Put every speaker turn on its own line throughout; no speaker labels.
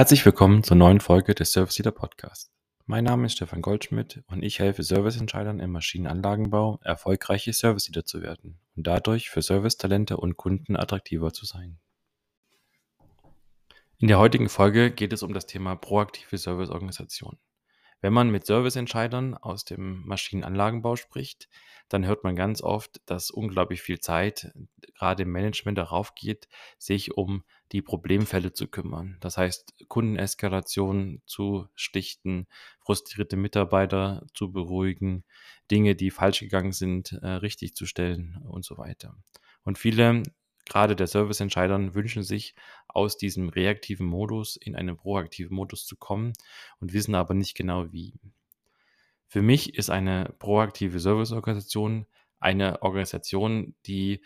Herzlich willkommen zur neuen Folge des Service Leader Podcast. Mein Name ist Stefan Goldschmidt und ich helfe Serviceentscheidern im Maschinenanlagenbau, erfolgreiche Service Leader zu werden und dadurch für Servicetalente und Kunden attraktiver zu sein. In der heutigen Folge geht es um das Thema proaktive Serviceorganisation. Wenn man mit Serviceentscheidern aus dem Maschinenanlagenbau spricht, dann hört man ganz oft, dass unglaublich viel Zeit gerade im Management darauf geht, sich um die Problemfälle zu kümmern. Das heißt, Kundeneskalation zu stichten, frustrierte Mitarbeiter zu beruhigen, Dinge, die falsch gegangen sind, äh, richtig zu stellen und so weiter. Und viele gerade der Serviceentscheidern wünschen sich aus diesem reaktiven Modus in einen proaktiven Modus zu kommen und wissen aber nicht genau wie. Für mich ist eine proaktive Serviceorganisation eine Organisation, die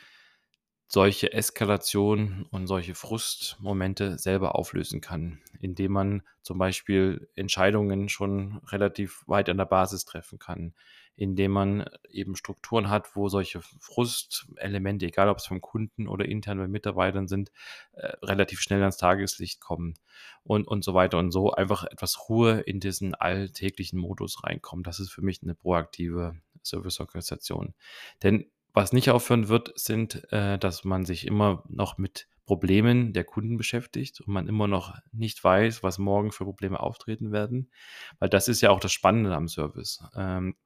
solche Eskalation und solche Frustmomente selber auflösen kann, indem man zum Beispiel Entscheidungen schon relativ weit an der Basis treffen kann, indem man eben Strukturen hat, wo solche Frustelemente, egal ob es vom Kunden oder intern bei Mitarbeitern sind, äh, relativ schnell ans Tageslicht kommen und, und so weiter und so einfach etwas Ruhe in diesen alltäglichen Modus reinkommt. Das ist für mich eine proaktive Serviceorganisation. Denn was nicht aufhören wird, sind, äh, dass man sich immer noch mit Problemen der Kunden beschäftigt und man immer noch nicht weiß, was morgen für Probleme auftreten werden. Weil das ist ja auch das Spannende am Service. Ähm,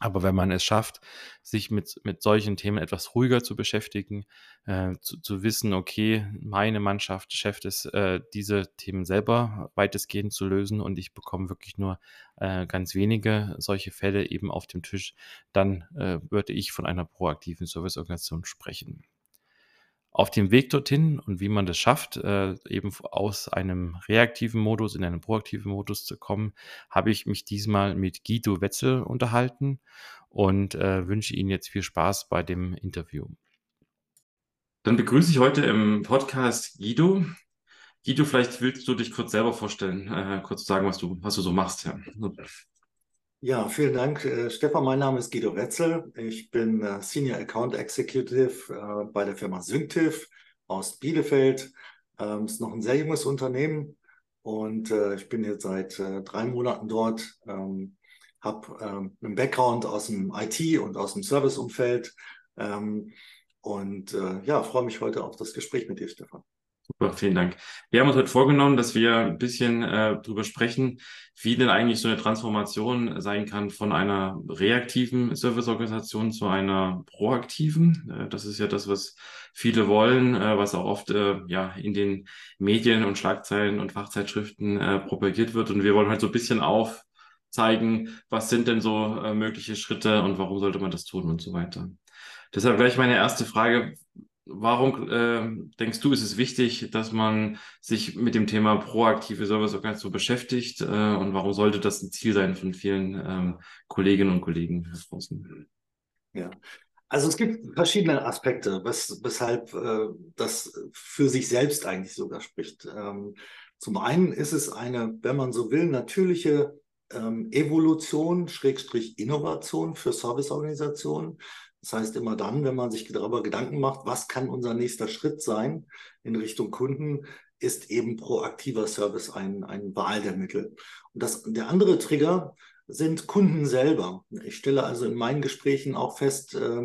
aber wenn man es schafft, sich mit, mit solchen Themen etwas ruhiger zu beschäftigen, äh, zu, zu wissen, okay, meine Mannschaft schafft es, äh, diese Themen selber weitestgehend zu lösen und ich bekomme wirklich nur äh, ganz wenige solche Fälle eben auf dem Tisch, dann äh, würde ich von einer proaktiven Serviceorganisation sprechen. Auf dem Weg dorthin und wie man das schafft, äh, eben aus einem reaktiven Modus in einen proaktiven Modus zu kommen, habe ich mich diesmal mit Guido Wetzel unterhalten und äh, wünsche Ihnen jetzt viel Spaß bei dem Interview. Dann begrüße ich heute im Podcast Guido. Guido, vielleicht willst du dich kurz selber vorstellen, äh, kurz sagen, was du, was du so machst. Ja.
Ja, vielen Dank, äh, Stefan. Mein Name ist Guido Wetzel. Ich bin äh, Senior Account Executive äh, bei der Firma Synctiv aus Bielefeld. Ähm, ist noch ein sehr junges Unternehmen und ich bin jetzt seit drei Monaten dort. Ähm, habe ähm, einen Background aus dem IT und aus dem Serviceumfeld ähm, und ja, freue mich heute auf das Gespräch mit dir, Stefan.
Super, vielen Dank. Wir haben uns heute vorgenommen, dass wir ein bisschen äh, darüber sprechen, wie denn eigentlich so eine Transformation sein kann von einer reaktiven Serviceorganisation zu einer proaktiven. Äh, das ist ja das, was viele wollen, äh, was auch oft äh, ja in den Medien und Schlagzeilen und Fachzeitschriften äh, propagiert wird. Und wir wollen halt so ein bisschen aufzeigen, was sind denn so äh, mögliche Schritte und warum sollte man das tun und so weiter. Deshalb gleich meine erste Frage. Warum äh, denkst du, ist es wichtig, dass man sich mit dem Thema proaktive Serviceorganisation beschäftigt? Äh, und warum sollte das ein Ziel sein von vielen ähm, Kolleginnen und Kollegen draußen?
Ja, also es gibt verschiedene Aspekte, wes weshalb äh, das für sich selbst eigentlich sogar spricht. Ähm, zum einen ist es eine, wenn man so will, natürliche ähm, Evolution, Schrägstrich Innovation für Serviceorganisationen. Das heißt, immer dann, wenn man sich darüber Gedanken macht, was kann unser nächster Schritt sein in Richtung Kunden, ist eben proaktiver Service ein, ein Wahl der Mittel. Und das, der andere Trigger sind Kunden selber. Ich stelle also in meinen Gesprächen auch fest, äh,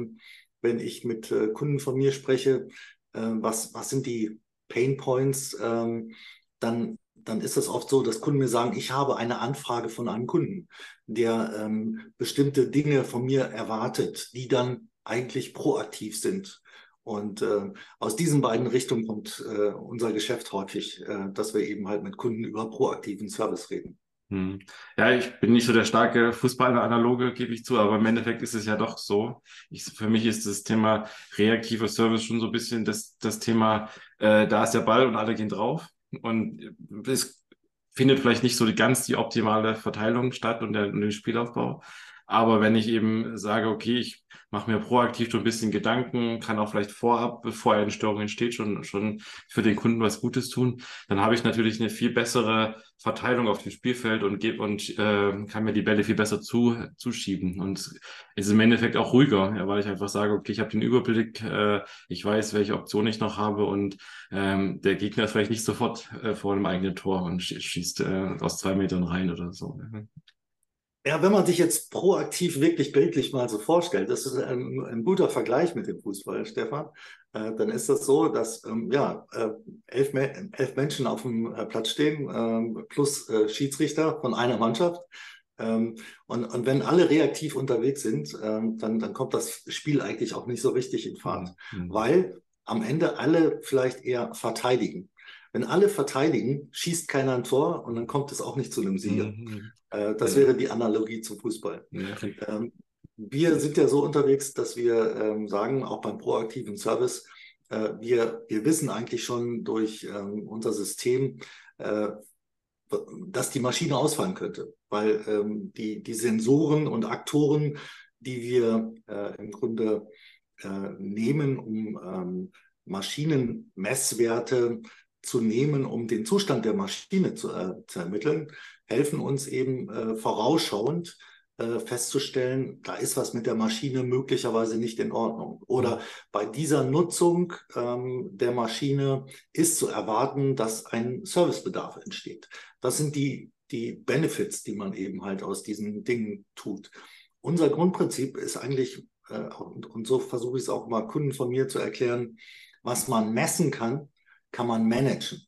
wenn ich mit äh, Kunden von mir spreche, äh, was, was sind die Pain Points, ähm, dann dann ist es oft so, dass Kunden mir sagen, ich habe eine Anfrage von einem Kunden, der ähm, bestimmte Dinge von mir erwartet, die dann eigentlich proaktiv sind. Und äh, aus diesen beiden Richtungen kommt äh, unser Geschäft häufig, äh, dass wir eben halt mit Kunden über proaktiven Service reden.
Hm. Ja, ich bin nicht so der starke Fußballer-Analoge, gebe ich zu, aber im Endeffekt ist es ja doch so. Ich, für mich ist das Thema reaktiver Service schon so ein bisschen das, das Thema, äh, da ist der Ball und alle gehen drauf. Und es findet vielleicht nicht so ganz die optimale Verteilung statt und der, und der Spielaufbau. Aber wenn ich eben sage, okay, ich mache mir proaktiv schon ein bisschen Gedanken, kann auch vielleicht vorab, bevor eine Störung entsteht, schon, schon für den Kunden was Gutes tun, dann habe ich natürlich eine viel bessere Verteilung auf dem Spielfeld und gebe und äh, kann mir die Bälle viel besser zu, zuschieben. Und es ist im Endeffekt auch ruhiger, ja, weil ich einfach sage, okay, ich habe den Überblick, äh, ich weiß, welche Option ich noch habe und ähm, der Gegner ist vielleicht nicht sofort äh, vor einem eigenen Tor und schießt äh, aus zwei Metern rein oder so.
Ja, wenn man sich jetzt proaktiv wirklich bildlich mal so vorstellt, das ist ein, ein guter Vergleich mit dem Fußball, Stefan, äh, dann ist das so, dass ähm, ja, äh, elf, elf, Menschen auf dem äh, Platz stehen, ähm, plus äh, Schiedsrichter von einer Mannschaft. Ähm, und, und wenn alle reaktiv unterwegs sind, ähm, dann, dann kommt das Spiel eigentlich auch nicht so richtig in Fahrt, mhm. weil am Ende alle vielleicht eher verteidigen. Wenn alle verteidigen, schießt keiner ein Tor und dann kommt es auch nicht zu einem Sieger. Mhm. Äh, das wäre die Analogie zum Fußball. Ja. Ähm, wir sind ja so unterwegs, dass wir ähm, sagen, auch beim proaktiven Service, äh, wir, wir wissen eigentlich schon durch ähm, unser System, äh, dass die Maschine ausfallen könnte, weil ähm, die, die Sensoren und Aktoren, die wir äh, im Grunde äh, nehmen, um ähm, Maschinenmesswerte zu nehmen, um den Zustand der Maschine zu, äh, zu ermitteln, helfen uns eben äh, vorausschauend äh, festzustellen, da ist was mit der Maschine möglicherweise nicht in Ordnung. Oder bei dieser Nutzung ähm, der Maschine ist zu erwarten, dass ein Servicebedarf entsteht. Das sind die, die Benefits, die man eben halt aus diesen Dingen tut. Unser Grundprinzip ist eigentlich, äh, und, und so versuche ich es auch mal Kunden von mir zu erklären, was man messen kann, kann man managen.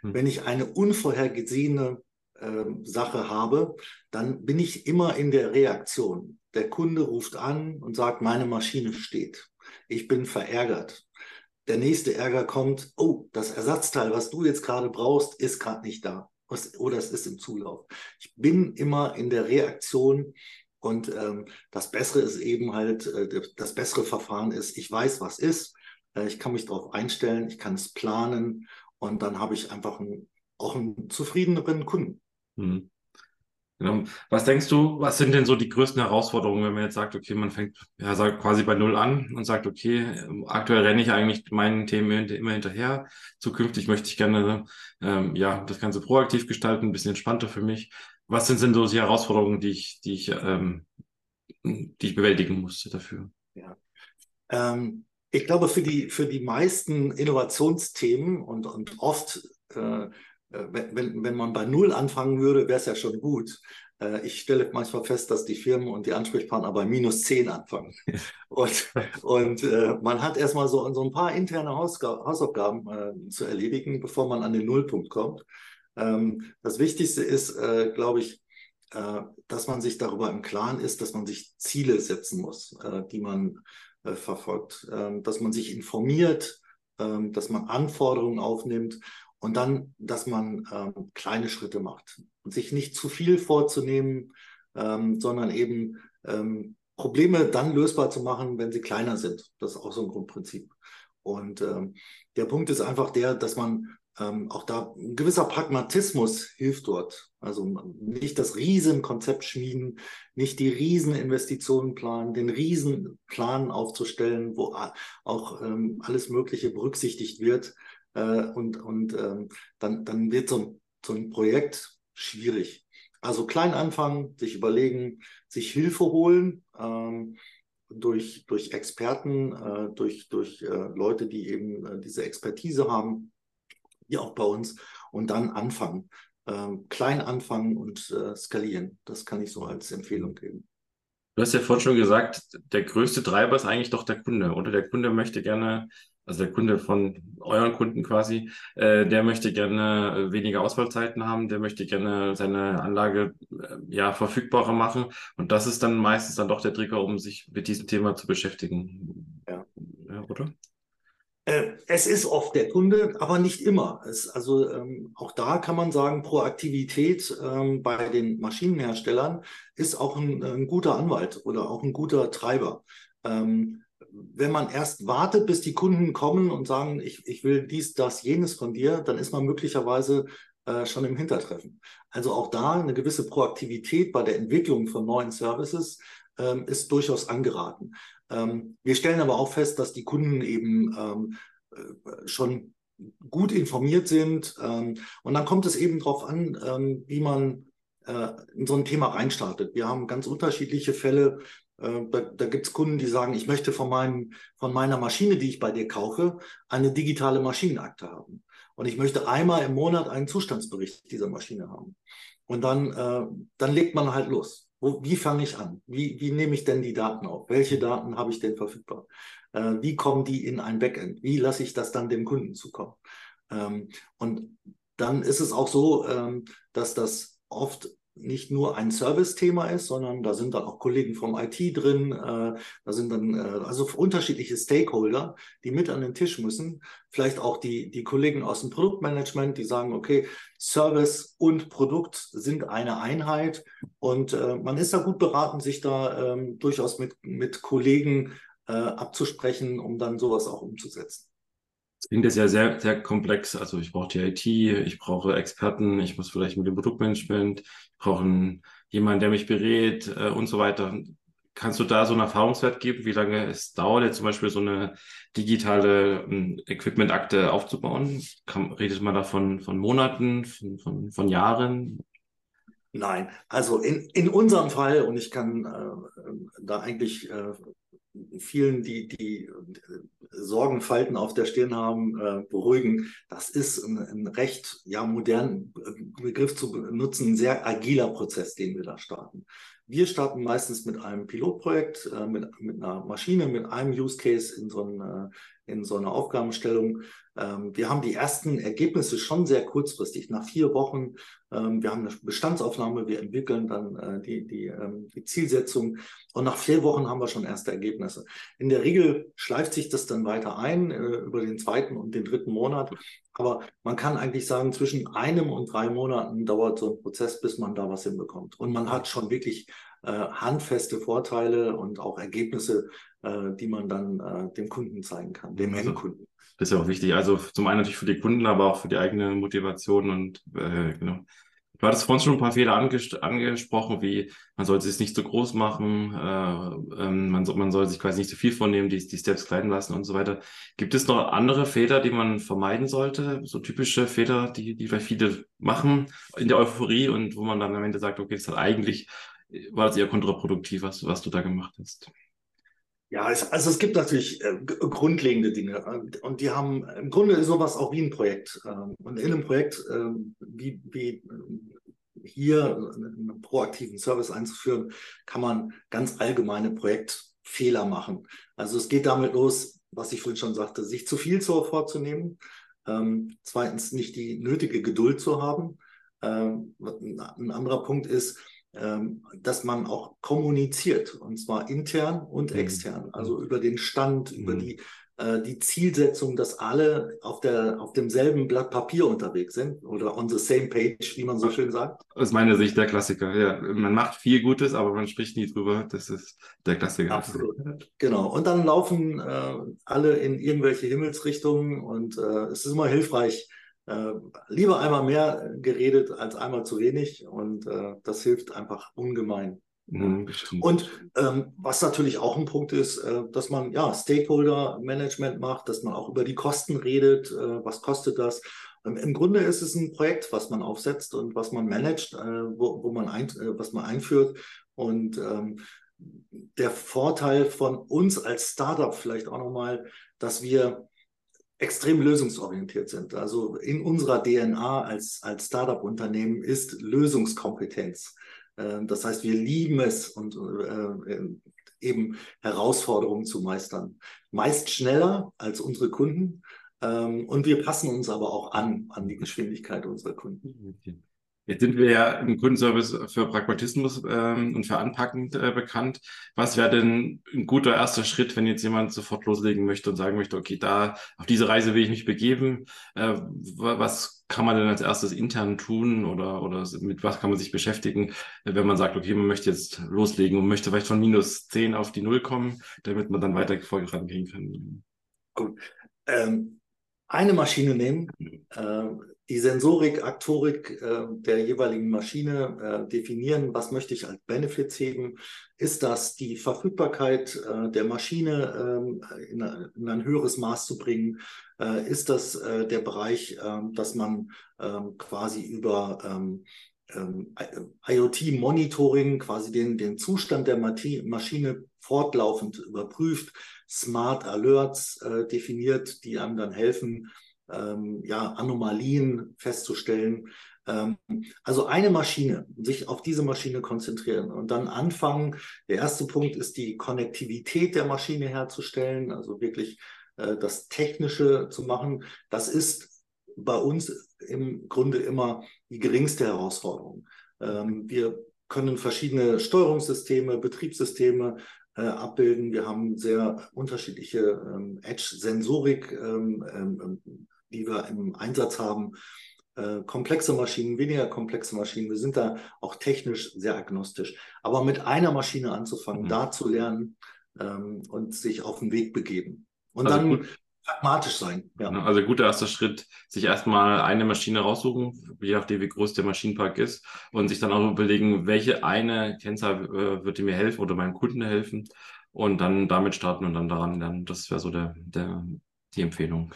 Hm. Wenn ich eine unvorhergesehene äh, Sache habe, dann bin ich immer in der Reaktion. Der Kunde ruft an und sagt, meine Maschine steht. Ich bin verärgert. Der nächste Ärger kommt, oh, das Ersatzteil, was du jetzt gerade brauchst, ist gerade nicht da. Oder es ist im Zulauf. Ich bin immer in der Reaktion und ähm, das Bessere ist eben halt, äh, das bessere Verfahren ist, ich weiß, was ist, ich kann mich darauf einstellen, ich kann es planen und dann habe ich einfach einen, auch einen zufriedeneren Kunden. Hm.
Genau. Was denkst du, was sind denn so die größten Herausforderungen, wenn man jetzt sagt, okay, man fängt ja sagt quasi bei Null an und sagt, okay, aktuell renne ich eigentlich meinen Themen immer hinterher. Zukünftig möchte ich gerne ähm, ja das Ganze proaktiv gestalten, ein bisschen entspannter für mich. Was sind denn so die Herausforderungen, die ich, die ich, ähm, die ich bewältigen musste dafür?
Ja. Ähm, ich glaube, für die, für die meisten Innovationsthemen und, und oft, äh, wenn, wenn man bei Null anfangen würde, wäre es ja schon gut. Äh, ich stelle manchmal fest, dass die Firmen und die Ansprechpartner bei minus 10 anfangen. Und, und äh, man hat erstmal so, so ein paar interne Hausaufgaben äh, zu erledigen, bevor man an den Nullpunkt kommt. Ähm, das Wichtigste ist, äh, glaube ich, äh, dass man sich darüber im Klaren ist, dass man sich Ziele setzen muss, die man äh, verfolgt, ähm, dass man sich informiert, ähm, dass man Anforderungen aufnimmt und dann, dass man ähm, kleine Schritte macht und sich nicht zu viel vorzunehmen, sondern eben Probleme dann lösbar zu machen, wenn sie kleiner sind. Das ist auch so ein Grundprinzip. Und der Punkt ist einfach der, dass man ähm, auch da ein gewisser Pragmatismus hilft dort. Also nicht das Riesenkonzept schmieden, nicht die Rieseninvestitionen planen, den Riesenplan aufzustellen, wo auch ähm, alles Mögliche berücksichtigt wird. Äh, und und ähm, dann, dann wird so, so ein Projekt schwierig. Also klein anfangen, sich überlegen, sich Hilfe holen ähm, durch, durch Experten, äh, durch, durch äh, Leute, die eben äh, diese Expertise haben wie auch bei uns, und dann anfangen. Ähm, klein anfangen und äh, skalieren. Das kann ich so als Empfehlung geben.
Du hast ja vorhin schon gesagt, der größte Treiber ist eigentlich doch der Kunde. Oder der Kunde möchte gerne, also der Kunde von euren Kunden quasi, äh, der möchte gerne weniger Ausfallzeiten haben, der möchte gerne seine Anlage äh, ja verfügbarer machen. Und das ist dann meistens dann doch der Trigger, um sich mit diesem Thema zu beschäftigen.
Ja. ja oder? Äh, es ist oft der Kunde, aber nicht immer. Es, also ähm, auch da kann man sagen, Proaktivität ähm, bei den Maschinenherstellern ist auch ein, ein, guter Anwalt oder auch ein guter Treiber. Ähm, wenn man erst wartet, bis die Kunden kommen und sagen, ich, ich will dies, das, jenes von dir, dann ist man möglicherweise äh, schon im Hintertreffen. Also auch da eine gewisse Proaktivität bei der Entwicklung von neuen Services ähm, ist durchaus angeraten. Ähm, wir stellen aber auch fest, dass die Kunden eben ähm, äh, schon gut informiert sind. Ähm, und dann kommt es eben darauf an, ähm, wie man äh, in so ein Thema reinstartet. Wir haben ganz unterschiedliche Fälle. Äh, da, da gibt es Kunden, die sagen, ich möchte von, meinem, von meiner Maschine, die ich bei dir kaufe, eine digitale Maschinenakte haben. Und ich möchte einmal im Monat einen Zustandsbericht dieser Maschine haben. Und dann, äh, dann legt man halt los. Wo, wie fange ich an? Wie, wie nehme ich denn die Daten auf? Welche Daten habe ich denn verfügbar? Äh, wie kommen die in ein Backend? Wie lasse ich das dann dem Kunden zukommen? Ähm, und dann ist es auch so, ähm, dass das oft nicht nur ein Service-Thema ist, sondern da sind dann auch Kollegen vom IT drin, äh, da sind dann äh, also unterschiedliche Stakeholder, die mit an den Tisch müssen. Vielleicht auch die, die Kollegen aus dem Produktmanagement, die sagen, okay, Service und Produkt sind eine Einheit und äh, man ist da gut beraten, sich da ähm, durchaus mit, mit Kollegen äh, abzusprechen, um dann sowas auch umzusetzen.
Das klingt jetzt ja sehr, sehr komplex. Also ich brauche die IT, ich brauche Experten, ich muss vielleicht mit dem Produktmanagement, ich brauche jemanden, der mich berät äh, und so weiter. Kannst du da so einen Erfahrungswert geben, wie lange es dauert, jetzt zum Beispiel so eine digitale ähm, Equipment-Akte aufzubauen? Kann, redet man da von, von Monaten, von, von, von Jahren?
Nein, also in, in unserem Fall, und ich kann äh, da eigentlich äh, vielen, die, die Sorgenfalten auf der Stirn haben, äh, beruhigen. Das ist ein, ein recht ja, modernen äh, Begriff zu benutzen, ein sehr agiler Prozess, den wir da starten. Wir starten meistens mit einem Pilotprojekt, äh, mit, mit einer Maschine, mit einem Use Case in so, ein, in so einer Aufgabenstellung. Ähm, wir haben die ersten Ergebnisse schon sehr kurzfristig, nach vier Wochen. Ähm, wir haben eine Bestandsaufnahme, wir entwickeln dann äh, die, die, ähm, die Zielsetzung und nach vier Wochen haben wir schon erste Ergebnisse. In der Regel schleift sich das dann weiter ein äh, über den zweiten und den dritten Monat. Aber man kann eigentlich sagen, zwischen einem und drei Monaten dauert so ein Prozess, bis man da was hinbekommt. Und man hat schon wirklich äh, handfeste Vorteile und auch Ergebnisse, die man dann äh, dem Kunden zeigen kann, dem also, Endkunden.
Das ist ja auch wichtig. Also zum einen natürlich für die Kunden, aber auch für die eigene Motivation und äh, genau. Du hattest vorhin schon ein paar Fehler anges angesprochen, wie man sollte es nicht zu groß machen, äh, ähm, man, so, man soll sich quasi nicht zu viel vornehmen, die, die Steps klein lassen und so weiter. Gibt es noch andere Fehler, die man vermeiden sollte? So typische Fehler, die, die vielleicht viele machen in der Euphorie und wo man dann am Ende sagt, okay, das hat eigentlich, war das eher kontraproduktiv, was, was du da gemacht hast?
Ja, es, also es gibt natürlich äh, grundlegende Dinge und die haben im Grunde sowas auch wie ein Projekt. Ähm, und in einem Projekt äh, wie, wie hier einen proaktiven Service einzuführen, kann man ganz allgemeine Projektfehler machen. Also es geht damit los, was ich vorhin schon sagte, sich zu viel vorzunehmen. Ähm, zweitens nicht die nötige Geduld zu haben. Ähm, ein anderer Punkt ist, ähm, dass man auch kommuniziert, und zwar intern und mhm. extern, also über den Stand, mhm. über die, äh, die Zielsetzung, dass alle auf, der, auf demselben Blatt Papier unterwegs sind oder on the same page, wie man so schön sagt.
Aus meiner Sicht der Klassiker, ja. Man macht viel Gutes, aber man spricht nie drüber. Das ist der Klassiker.
Absolut. Genau. Und dann laufen äh, alle in irgendwelche Himmelsrichtungen und äh, es ist immer hilfreich, äh, lieber einmal mehr geredet als einmal zu wenig und äh, das hilft einfach ungemein. Mhm, und ähm, was natürlich auch ein Punkt ist, äh, dass man ja Stakeholder-Management macht, dass man auch über die Kosten redet, äh, was kostet das. Ähm, Im Grunde ist es ein Projekt, was man aufsetzt und was man managt, äh, wo, wo, man ein, äh, was man einführt. Und ähm, der Vorteil von uns als Startup vielleicht auch nochmal, dass wir extrem lösungsorientiert sind. Also in unserer DNA als, als Startup-Unternehmen ist Lösungskompetenz. Ähm, das heißt, wir lieben es und äh, äh, eben Herausforderungen zu meistern. Meist schneller als unsere Kunden. Ähm, und wir passen uns aber auch an, an die Geschwindigkeit unserer Kunden.
Jetzt sind wir ja im Kundenservice für Pragmatismus ähm, und für anpackend äh, bekannt. Was wäre denn ein guter erster Schritt, wenn jetzt jemand sofort loslegen möchte und sagen möchte, okay, da auf diese Reise will ich mich begeben. Äh, was kann man denn als erstes intern tun oder, oder mit was kann man sich beschäftigen, wenn man sagt, okay, man möchte jetzt loslegen und möchte vielleicht von minus 10 auf die Null kommen, damit man dann weiter vorangehen kann?
Gut. Ähm, eine Maschine nehmen, äh, die Sensorik, Aktorik äh, der jeweiligen Maschine äh, definieren, was möchte ich als Benefits heben. Ist das die Verfügbarkeit äh, der Maschine ähm, in, in, ein höheres Maß zu bringen? Äh, ist das äh, der Bereich, ähm, dass man ähm, quasi über IoT-Monitoring quasi den, den Zustand der Maschine fortlaufend überprüft, Smart Alerts äh, definiert, die einem dann helfen, ähm, ja, Anomalien festzustellen. Ähm, also eine Maschine, sich auf diese Maschine konzentrieren und dann anfangen. Der erste Punkt ist die Konnektivität der Maschine herzustellen, also wirklich äh, das Technische zu machen. Das ist bei uns im Grunde immer die geringste Herausforderung. Ähm, wir können verschiedene Steuerungssysteme, Betriebssysteme äh, abbilden. Wir haben sehr unterschiedliche ähm, Edge-Sensorik, ähm, ähm, die wir im Einsatz haben. Äh, komplexe Maschinen, weniger komplexe Maschinen. Wir sind da auch technisch sehr agnostisch. Aber mit einer Maschine anzufangen, mhm. da zu lernen ähm, und sich auf den Weg begeben. Und also dann gut pragmatisch sein.
Ja. Also guter erster Schritt, sich erstmal eine Maschine raussuchen, je nachdem, wie groß der Maschinenpark ist, und sich dann auch überlegen, welche eine Kennzahl äh, würde mir helfen oder meinem Kunden helfen und dann damit starten und dann daran lernen. Das wäre so der, der, die Empfehlung.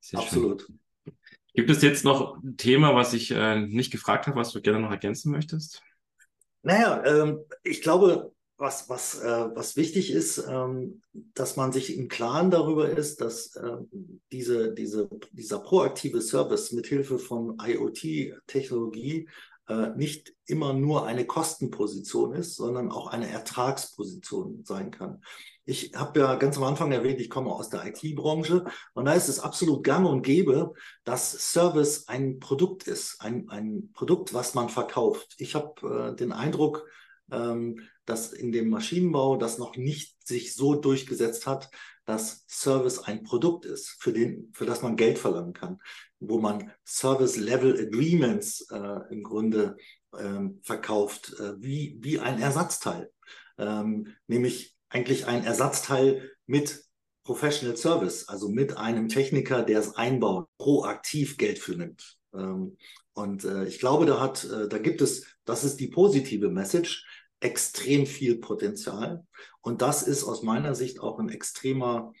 Sehr Absolut. Schön.
Gibt es jetzt noch ein Thema, was ich äh, nicht gefragt habe, was du gerne noch ergänzen möchtest?
Naja, ähm, ich glaube, was, was, äh, was wichtig ist, ähm, dass man sich im Klaren darüber ist, dass äh, diese, diese, dieser proaktive Service mithilfe von IoT-Technologie äh, nicht immer nur eine Kostenposition ist, sondern auch eine Ertragsposition sein kann. Ich habe ja ganz am Anfang erwähnt, ich komme aus der IT-Branche und da ist es absolut gang und gäbe, dass Service ein Produkt ist, ein, ein Produkt, was man verkauft. Ich habe äh, den Eindruck, dass in dem Maschinenbau das noch nicht sich so durchgesetzt hat, dass Service ein Produkt ist, für, den, für das man Geld verlangen kann, wo man Service-Level-Agreements äh, im Grunde ähm, verkauft, äh, wie, wie ein Ersatzteil. Ähm, nämlich eigentlich ein Ersatzteil mit Professional Service, also mit einem Techniker, der es einbaut, proaktiv Geld für nimmt. Ähm, und äh, ich glaube, da hat, äh, da gibt es, das ist die positive Message, extrem viel Potenzial. Und das ist aus meiner Sicht auch ein extremer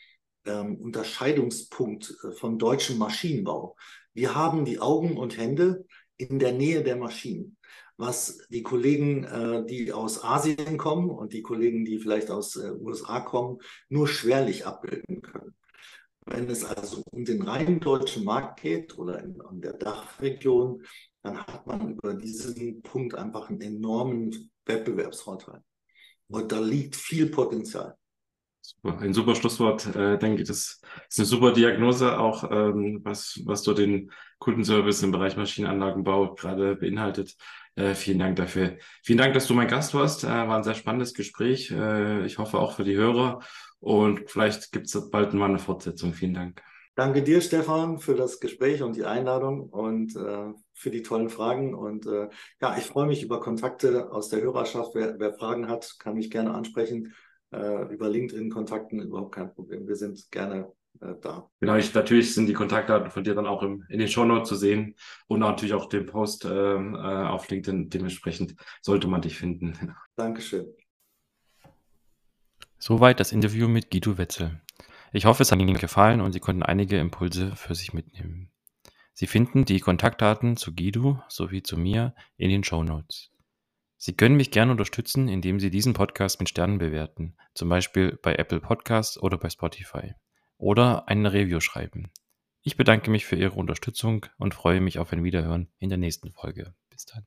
ähm, Unterscheidungspunkt äh, vom deutschen Maschinenbau. Wir haben die Augen und Hände in der Nähe der Maschinen, was die Kollegen, die aus Asien kommen und die Kollegen, die vielleicht aus USA kommen, nur schwerlich abbilden können. Wenn es also um den rein deutschen Markt geht oder in, in der Dachregion, dann hat man über diesen Punkt einfach einen enormen Wettbewerbsvorteil. Und da liegt viel Potenzial.
Super. Ein super Schlusswort, äh, denke ich. Das ist eine super Diagnose, auch ähm, was, was dort den Kundenservice im Bereich Maschinenanlagenbau gerade beinhaltet. Äh, vielen Dank dafür. Vielen Dank, dass du mein Gast warst. Äh, war ein sehr spannendes Gespräch. Äh, ich hoffe auch für die Hörer. Und vielleicht gibt es bald mal eine Fortsetzung. Vielen Dank.
Danke dir, Stefan, für das Gespräch und die Einladung und äh, für die tollen Fragen. Und äh, ja, ich freue mich über Kontakte aus der Hörerschaft. Wer, wer Fragen hat, kann mich gerne ansprechen. Äh, über LinkedIn-Kontakten überhaupt kein Problem. Wir sind gerne äh, da.
Genau, ich, natürlich sind die Kontaktdaten von dir dann auch im, in den Shownotes zu sehen und natürlich auch den Post ähm, äh, auf LinkedIn. Dementsprechend sollte man dich finden.
Dankeschön.
Soweit das Interview mit Guido Wetzel. Ich hoffe, es hat Ihnen gefallen und Sie konnten einige Impulse für sich mitnehmen. Sie finden die Kontaktdaten zu Guido sowie zu mir in den Show Notes. Sie können mich gerne unterstützen, indem Sie diesen Podcast mit Sternen bewerten, zum Beispiel bei Apple Podcasts oder bei Spotify, oder eine Review schreiben. Ich bedanke mich für Ihre Unterstützung und freue mich auf ein Wiederhören in der nächsten Folge. Bis dann.